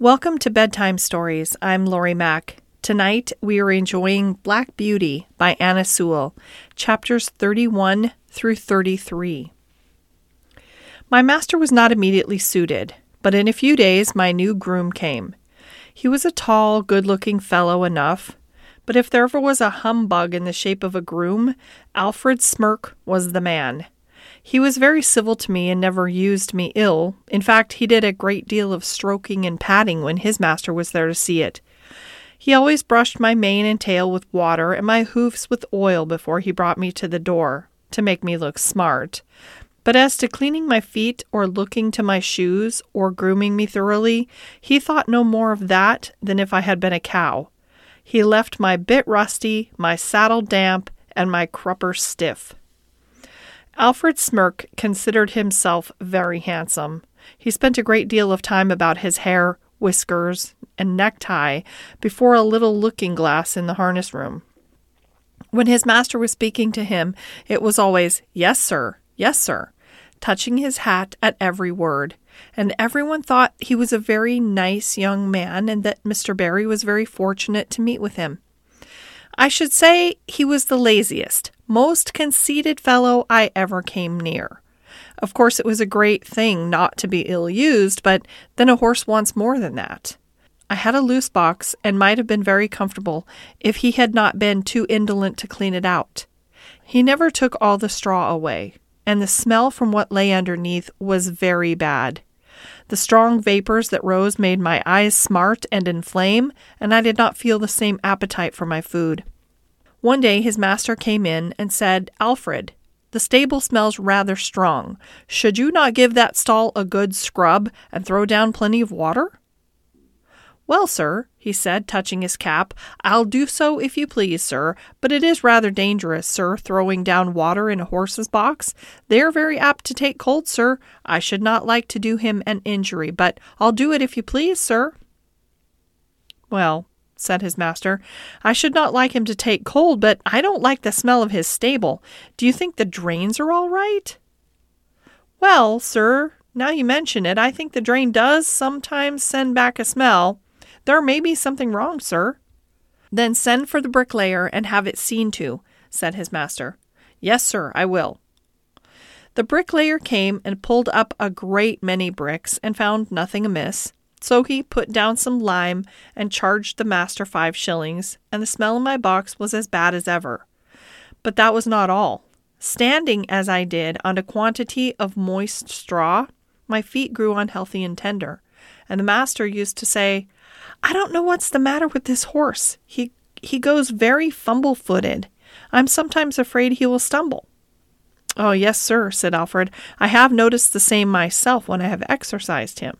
Welcome to Bedtime Stories. I'm Lori Mack. Tonight we are enjoying Black Beauty by Anna Sewell, chapters 31 through 33. My master was not immediately suited, but in a few days my new groom came. He was a tall, good looking fellow enough, but if there ever was a humbug in the shape of a groom, Alfred Smirk was the man. He was very civil to me and never used me ill. In fact, he did a great deal of stroking and patting when his master was there to see it. He always brushed my mane and tail with water and my hoofs with oil before he brought me to the door, to make me look smart. But as to cleaning my feet or looking to my shoes or grooming me thoroughly, he thought no more of that than if I had been a cow. He left my bit rusty, my saddle damp, and my crupper stiff. Alfred Smirk considered himself very handsome. He spent a great deal of time about his hair, whiskers, and necktie before a little looking glass in the harness room. When his master was speaking to him, it was always, Yes, sir, yes, sir, touching his hat at every word. And everyone thought he was a very nice young man and that Mr. Barry was very fortunate to meet with him. I should say he was the laziest, most conceited fellow I ever came near. Of course, it was a great thing not to be ill used, but then a horse wants more than that. I had a loose box and might have been very comfortable if he had not been too indolent to clean it out. He never took all the straw away, and the smell from what lay underneath was very bad. The strong vapors that rose made my eyes smart and inflame, and I did not feel the same appetite for my food. One day his master came in and said, Alfred, the stable smells rather strong. Should you not give that stall a good scrub and throw down plenty of water? Well, sir, he said, touching his cap, I'll do so if you please, sir, but it is rather dangerous, sir, throwing down water in a horse's box. They are very apt to take cold, sir. I should not like to do him an injury, but I'll do it if you please, sir. Well, said his master, I should not like him to take cold, but I don't like the smell of his stable. Do you think the drains are all right? Well, sir, now you mention it, I think the drain does sometimes send back a smell. There may be something wrong, sir. Then send for the bricklayer and have it seen to, said his master. Yes, sir, I will. The bricklayer came and pulled up a great many bricks and found nothing amiss. So he put down some lime and charged the master five shillings, and the smell in my box was as bad as ever. But that was not all. Standing as I did on a quantity of moist straw, my feet grew unhealthy and tender, and the master used to say, I don't know what's the matter with this horse. He he goes very fumble footed. I'm sometimes afraid he will stumble. Oh, yes, sir, said Alfred. I have noticed the same myself when I have exercised him.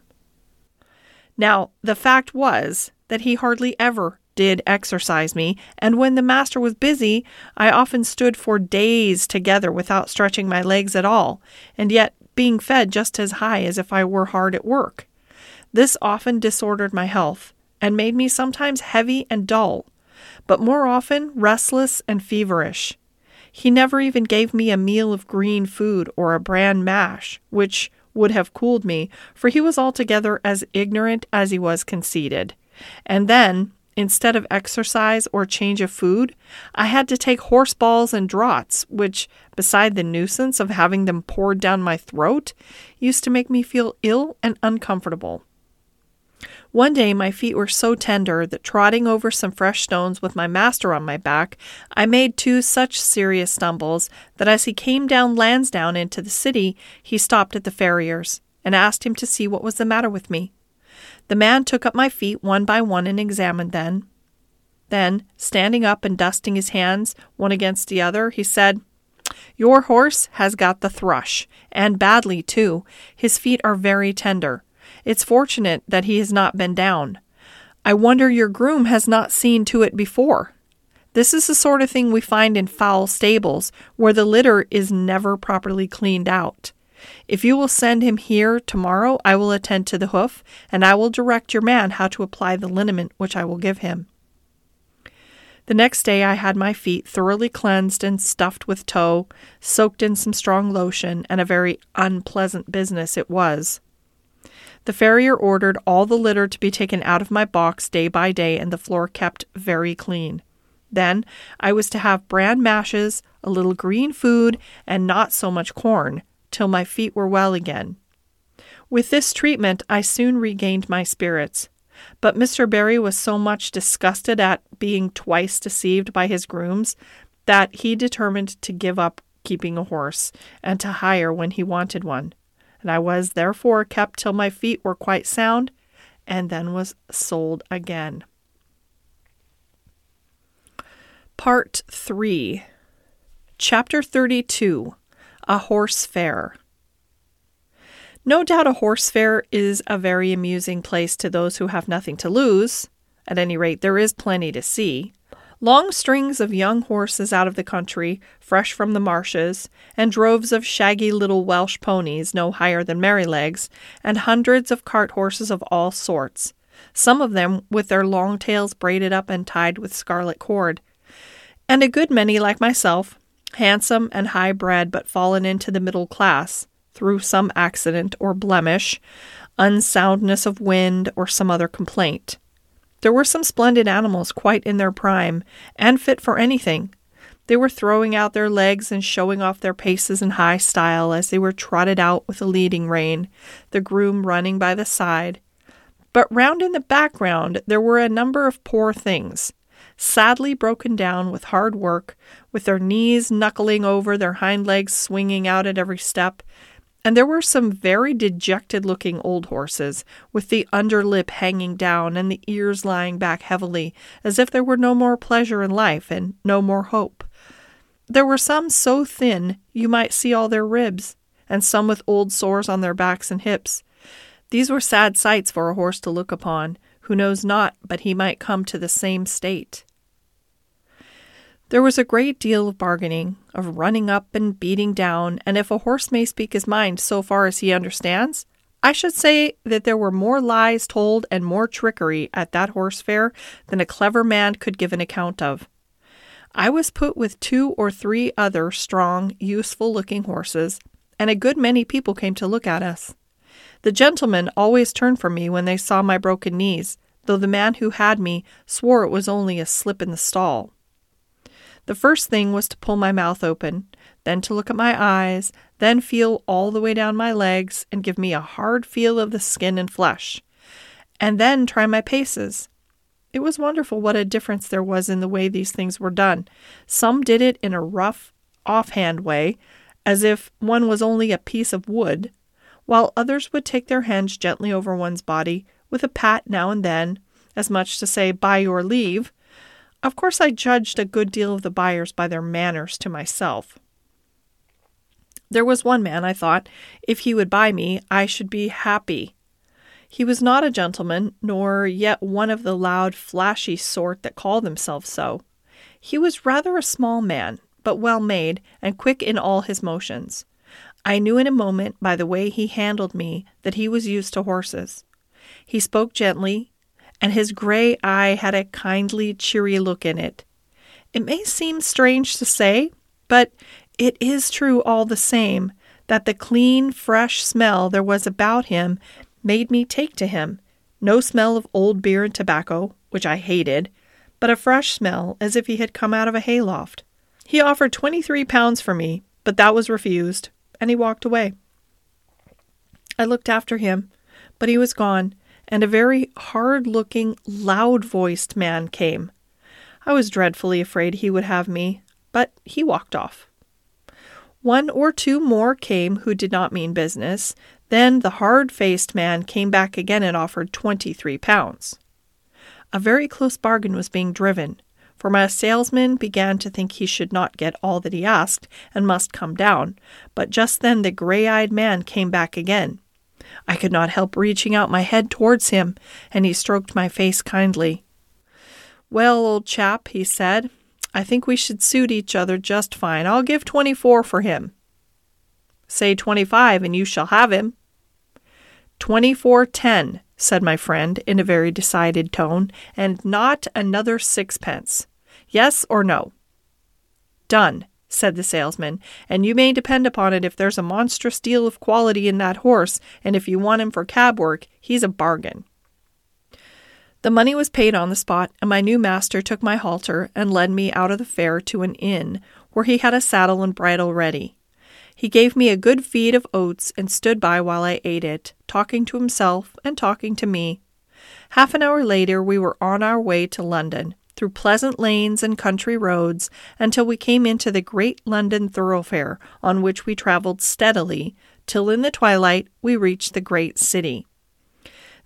Now, the fact was that he hardly ever did exercise me, and when the master was busy, I often stood for days together without stretching my legs at all, and yet being fed just as high as if I were hard at work. This often disordered my health, and made me sometimes heavy and dull, but more often restless and feverish. He never even gave me a meal of green food or a bran mash, which would have cooled me, for he was altogether as ignorant as he was conceited. And then, instead of exercise or change of food, I had to take horse balls and draughts, which, beside the nuisance of having them poured down my throat, used to make me feel ill and uncomfortable. One day my feet were so tender that trotting over some fresh stones with my master on my back, I made two such serious stumbles that as he came down Lansdowne into the city, he stopped at the farrier's and asked him to see what was the matter with me. The man took up my feet one by one and examined them. Then, standing up and dusting his hands one against the other, he said, Your horse has got the thrush, and badly too. His feet are very tender. It's fortunate that he has not been down. I wonder your groom has not seen to it before. This is the sort of thing we find in foul stables, where the litter is never properly cleaned out. If you will send him here tomorrow, I will attend to the hoof, and I will direct your man how to apply the liniment which I will give him. The next day I had my feet thoroughly cleansed and stuffed with tow, soaked in some strong lotion, and a very unpleasant business it was. The farrier ordered all the litter to be taken out of my box day by day and the floor kept very clean. Then I was to have bran mashes, a little green food, and not so much corn, till my feet were well again. With this treatment, I soon regained my spirits. But Mr. Barry was so much disgusted at being twice deceived by his grooms that he determined to give up keeping a horse and to hire when he wanted one. And I was therefore kept till my feet were quite sound and then was sold again. Part 3 Chapter 32 A Horse Fair. No doubt a horse fair is a very amusing place to those who have nothing to lose. At any rate, there is plenty to see. Long strings of young horses out of the country, fresh from the marshes, and droves of shaggy little Welsh ponies no higher than Merrylegs, and hundreds of cart horses of all sorts, some of them with their long tails braided up and tied with scarlet cord, and a good many like myself, handsome and high bred but fallen into the middle class, through some accident or blemish, unsoundness of wind, or some other complaint. There were some splendid animals quite in their prime, and fit for anything. They were throwing out their legs and showing off their paces in high style as they were trotted out with a leading rein, the groom running by the side. But round in the background there were a number of poor things, sadly broken down with hard work, with their knees knuckling over, their hind legs swinging out at every step, and there were some very dejected looking old horses, with the under lip hanging down and the ears lying back heavily, as if there were no more pleasure in life and no more hope. There were some so thin you might see all their ribs, and some with old sores on their backs and hips. These were sad sights for a horse to look upon, who knows not but he might come to the same state. There was a great deal of bargaining, of running up and beating down, and if a horse may speak his mind so far as he understands, I should say that there were more lies told and more trickery at that horse fair than a clever man could give an account of. I was put with two or three other strong, useful looking horses, and a good many people came to look at us. The gentlemen always turned from me when they saw my broken knees, though the man who had me swore it was only a slip in the stall. The first thing was to pull my mouth open, then to look at my eyes, then feel all the way down my legs and give me a hard feel of the skin and flesh, and then try my paces. It was wonderful what a difference there was in the way these things were done. Some did it in a rough, offhand way, as if one was only a piece of wood, while others would take their hands gently over one's body, with a pat now and then, as much to say, by your leave, of course, I judged a good deal of the buyers by their manners to myself. There was one man, I thought, if he would buy me, I should be happy. He was not a gentleman, nor yet one of the loud, flashy sort that call themselves so. He was rather a small man, but well made, and quick in all his motions. I knew in a moment by the way he handled me that he was used to horses. He spoke gently, and his gray eye had a kindly, cheery look in it. It may seem strange to say, but it is true all the same that the clean, fresh smell there was about him made me take to him. No smell of old beer and tobacco, which I hated, but a fresh smell as if he had come out of a hayloft. He offered twenty three pounds for me, but that was refused, and he walked away. I looked after him, but he was gone, and a very hard looking, loud voiced man came. I was dreadfully afraid he would have me, but he walked off. One or two more came who did not mean business. Then the hard faced man came back again and offered twenty three pounds. A very close bargain was being driven, for my salesman began to think he should not get all that he asked and must come down. But just then the gray eyed man came back again. I could not help reaching out my head towards him, and he stroked my face kindly. Well, old chap, he said, I think we should suit each other just fine. I'll give twenty four for him. Say twenty five, and you shall have him. Twenty four ten, said my friend in a very decided tone, and not another sixpence. Yes or no? Done, said the salesman, and you may depend upon it if there's a monstrous deal of quality in that horse, and if you want him for cab work, he's a bargain. The money was paid on the spot, and my new master took my halter and led me out of the fair to an inn, where he had a saddle and bridle ready. He gave me a good feed of oats and stood by while I ate it, talking to himself and talking to me. Half an hour later, we were on our way to London, through pleasant lanes and country roads, until we came into the great London thoroughfare, on which we travelled steadily, till in the twilight we reached the great city.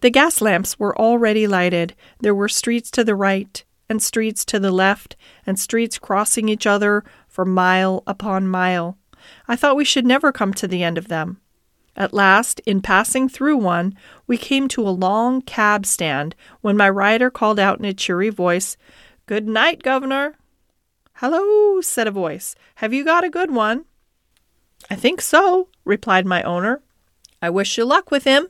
The gas lamps were already lighted. There were streets to the right, and streets to the left, and streets crossing each other for mile upon mile. I thought we should never come to the end of them. At last, in passing through one, we came to a long cab stand when my rider called out in a cheery voice, Good night, Governor. Hello, said a voice. Have you got a good one? I think so, replied my owner. I wish you luck with him.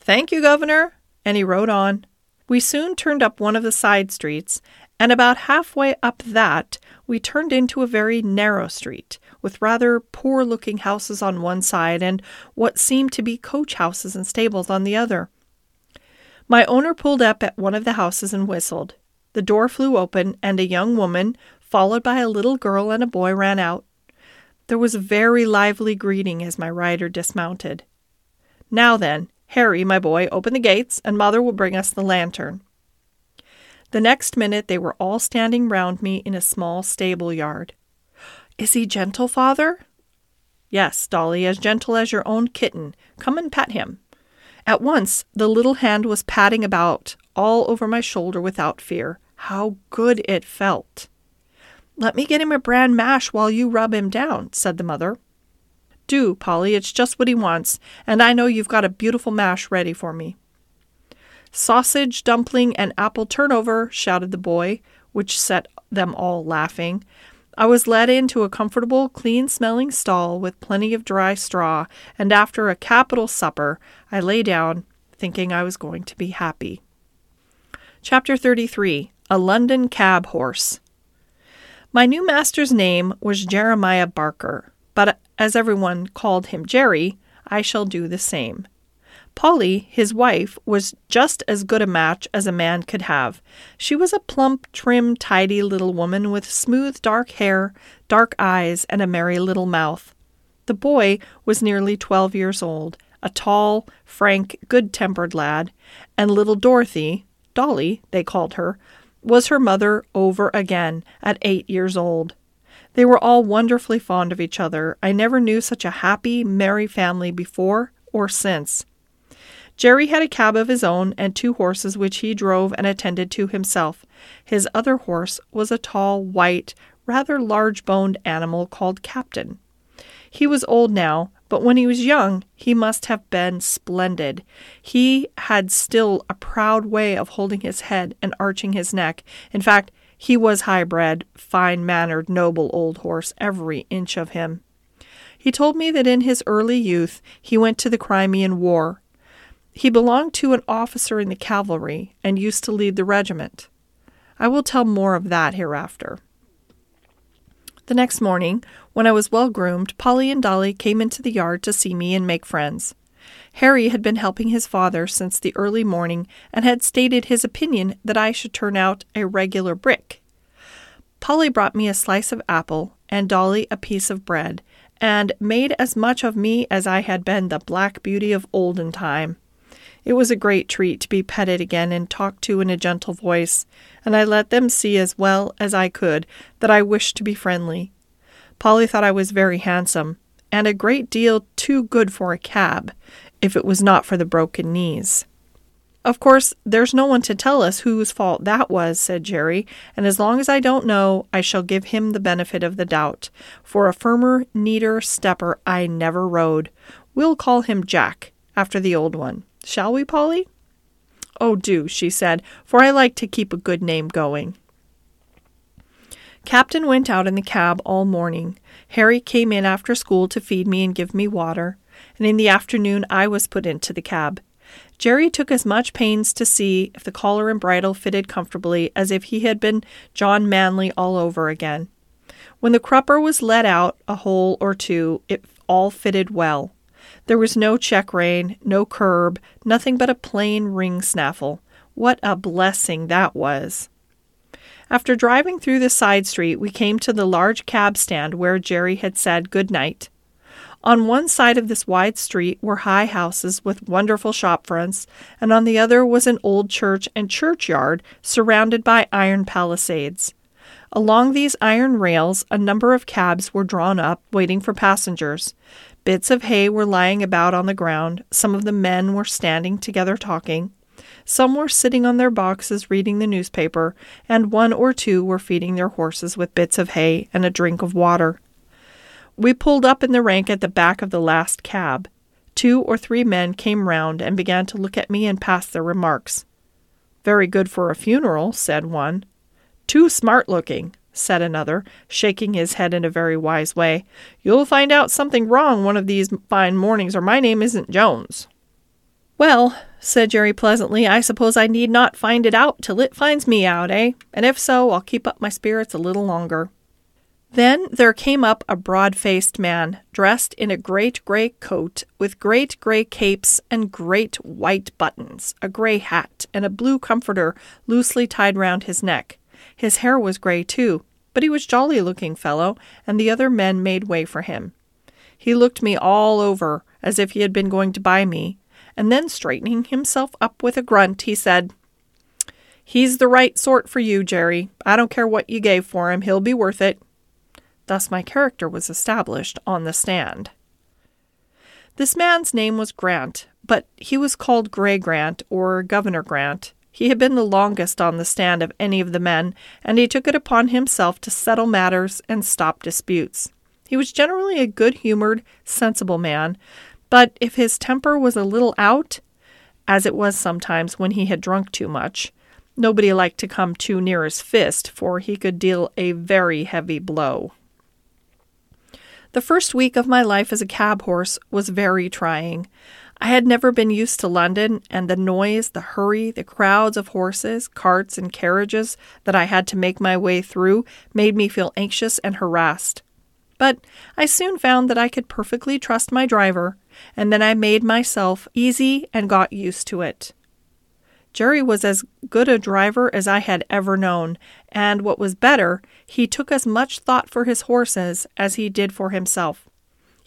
Thank you, Governor. And he rode on. We soon turned up one of the side streets, and about halfway up that, we turned into a very narrow street, with rather poor looking houses on one side and what seemed to be coach houses and stables on the other. My owner pulled up at one of the houses and whistled. The door flew open, and a young woman, followed by a little girl and a boy, ran out. There was a very lively greeting as my rider dismounted. Now then, Harry, my boy, open the gates, and mother will bring us the lantern. The next minute they were all standing round me in a small stable yard. Is he gentle, father? Yes, Dolly, as gentle as your own kitten. Come and pet him. At once the little hand was patting about all over my shoulder without fear. How good it felt! Let me get him a bran mash while you rub him down, said the mother. Do, Polly, it's just what he wants, and I know you've got a beautiful mash ready for me. Sausage, dumpling, and apple turnover, shouted the boy, which set them all laughing. I was led into a comfortable, clean smelling stall with plenty of dry straw, and after a capital supper, I lay down, thinking I was going to be happy. Chapter 33 A London Cab Horse. My new master's name was Jeremiah Barker but as everyone called him Jerry, I shall do the same. Polly, his wife, was just as good a match as a man could have. She was a plump, trim, tidy little woman with smooth dark hair, dark eyes, and a merry little mouth. The boy was nearly twelve years old, a tall, frank, good tempered lad, and little Dorothy, Dolly, they called her, was her mother over again at eight years old. They were all wonderfully fond of each other. I never knew such a happy, merry family before or since. Jerry had a cab of his own and two horses which he drove and attended to himself. His other horse was a tall, white, rather large boned animal called Captain. He was old now, but when he was young, he must have been splendid. He had still a proud way of holding his head and arching his neck. In fact, he was high bred, fine mannered, noble old horse, every inch of him. He told me that in his early youth he went to the Crimean War. He belonged to an officer in the cavalry and used to lead the regiment. I will tell more of that hereafter. The next morning, when I was well groomed, Polly and Dolly came into the yard to see me and make friends. Harry had been helping his father since the early morning and had stated his opinion that I should turn out a regular brick. Polly brought me a slice of apple and Dolly a piece of bread, and made as much of me as I had been the black beauty of olden time. It was a great treat to be petted again and talked to in a gentle voice, and I let them see as well as I could that I wished to be friendly. Polly thought I was very handsome, and a great deal too good for a cab, if it was not for the broken knees. Of course, there's no one to tell us whose fault that was, said Jerry, and as long as I don't know, I shall give him the benefit of the doubt. For a firmer, neater stepper I never rode. We'll call him Jack, after the old one. Shall we, Polly? Oh, do, she said, for I like to keep a good name going. Captain went out in the cab all morning. Harry came in after school to feed me and give me water and in the afternoon I was put into the cab. Jerry took as much pains to see if the collar and bridle fitted comfortably as if he had been John Manly all over again. When the crupper was let out a hole or two, it all fitted well. There was no check rein, no curb, nothing but a plain ring snaffle. What a blessing that was! After driving through the side street, we came to the large cab stand where Jerry had said good night. On one side of this wide street were high houses with wonderful shop fronts, and on the other was an old church and churchyard surrounded by iron palisades. Along these iron rails, a number of cabs were drawn up, waiting for passengers. Bits of hay were lying about on the ground. Some of the men were standing together talking. Some were sitting on their boxes reading the newspaper, and one or two were feeding their horses with bits of hay and a drink of water. We pulled up in the rank at the back of the last cab. Two or three men came round and began to look at me and pass their remarks. Very good for a funeral, said one. Too smart looking, said another, shaking his head in a very wise way. You'll find out something wrong one of these fine mornings, or my name isn't Jones. Well, said Jerry pleasantly, I suppose I need not find it out till it finds me out, eh? And if so, I'll keep up my spirits a little longer. Then there came up a broad faced man, dressed in a great gray coat, with great gray capes and great white buttons, a gray hat, and a blue comforter loosely tied round his neck. His hair was gray too, but he was jolly looking fellow, and the other men made way for him. He looked me all over, as if he had been going to buy me, and then straightening himself up with a grunt, he said, He's the right sort for you, Jerry. I don't care what you gave for him, he'll be worth it. Thus my character was established on the stand. This man's name was Grant, but he was called Gray Grant or Governor Grant. He had been the longest on the stand of any of the men, and he took it upon himself to settle matters and stop disputes. He was generally a good humored, sensible man, but if his temper was a little out, as it was sometimes when he had drunk too much, nobody liked to come too near his fist, for he could deal a very heavy blow. The first week of my life as a cab horse was very trying. I had never been used to London, and the noise, the hurry, the crowds of horses, carts, and carriages that I had to make my way through made me feel anxious and harassed. But I soon found that I could perfectly trust my driver, and then I made myself easy and got used to it. Jerry was as good a driver as I had ever known, and what was better, he took as much thought for his horses as he did for himself.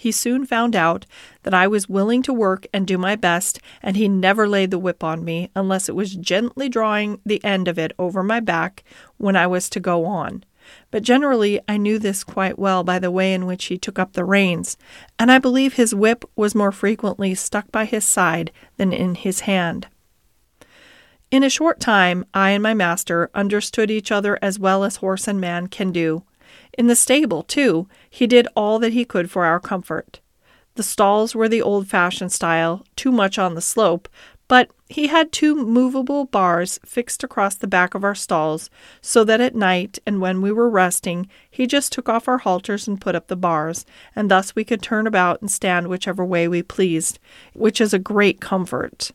He soon found out that I was willing to work and do my best, and he never laid the whip on me unless it was gently drawing the end of it over my back when I was to go on. But generally, I knew this quite well by the way in which he took up the reins, and I believe his whip was more frequently stuck by his side than in his hand. In a short time, I and my master understood each other as well as horse and man can do. In the stable, too, he did all that he could for our comfort. The stalls were the old fashioned style, too much on the slope, but he had two movable bars fixed across the back of our stalls, so that at night and when we were resting, he just took off our halters and put up the bars, and thus we could turn about and stand whichever way we pleased, which is a great comfort.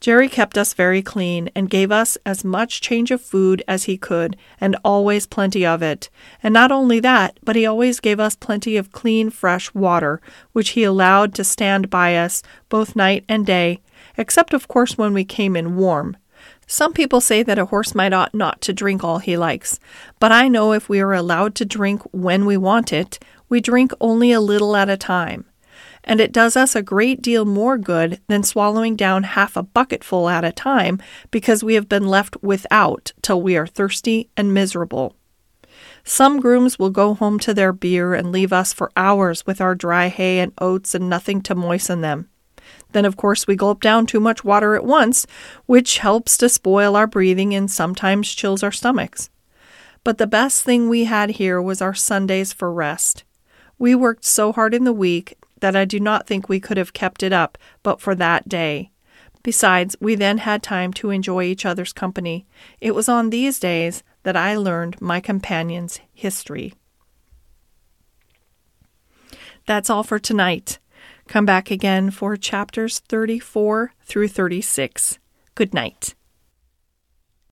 Jerry kept us very clean and gave us as much change of food as he could, and always plenty of it. And not only that, but he always gave us plenty of clean, fresh water, which he allowed to stand by us both night and day, except, of course, when we came in warm. Some people say that a horse might ought not to drink all he likes, but I know if we are allowed to drink when we want it, we drink only a little at a time and it does us a great deal more good than swallowing down half a bucketful at a time because we have been left without till we are thirsty and miserable. Some grooms will go home to their beer and leave us for hours with our dry hay and oats and nothing to moisten them. Then, of course, we gulp down too much water at once, which helps to spoil our breathing and sometimes chills our stomachs. But the best thing we had here was our Sundays for rest. We worked so hard in the week that I do not think we could have kept it up but for that day. Besides, we then had time to enjoy each other's company. It was on these days that I learned my companion's history. That's all for tonight. Come back again for chapters 34 through 36. Good night.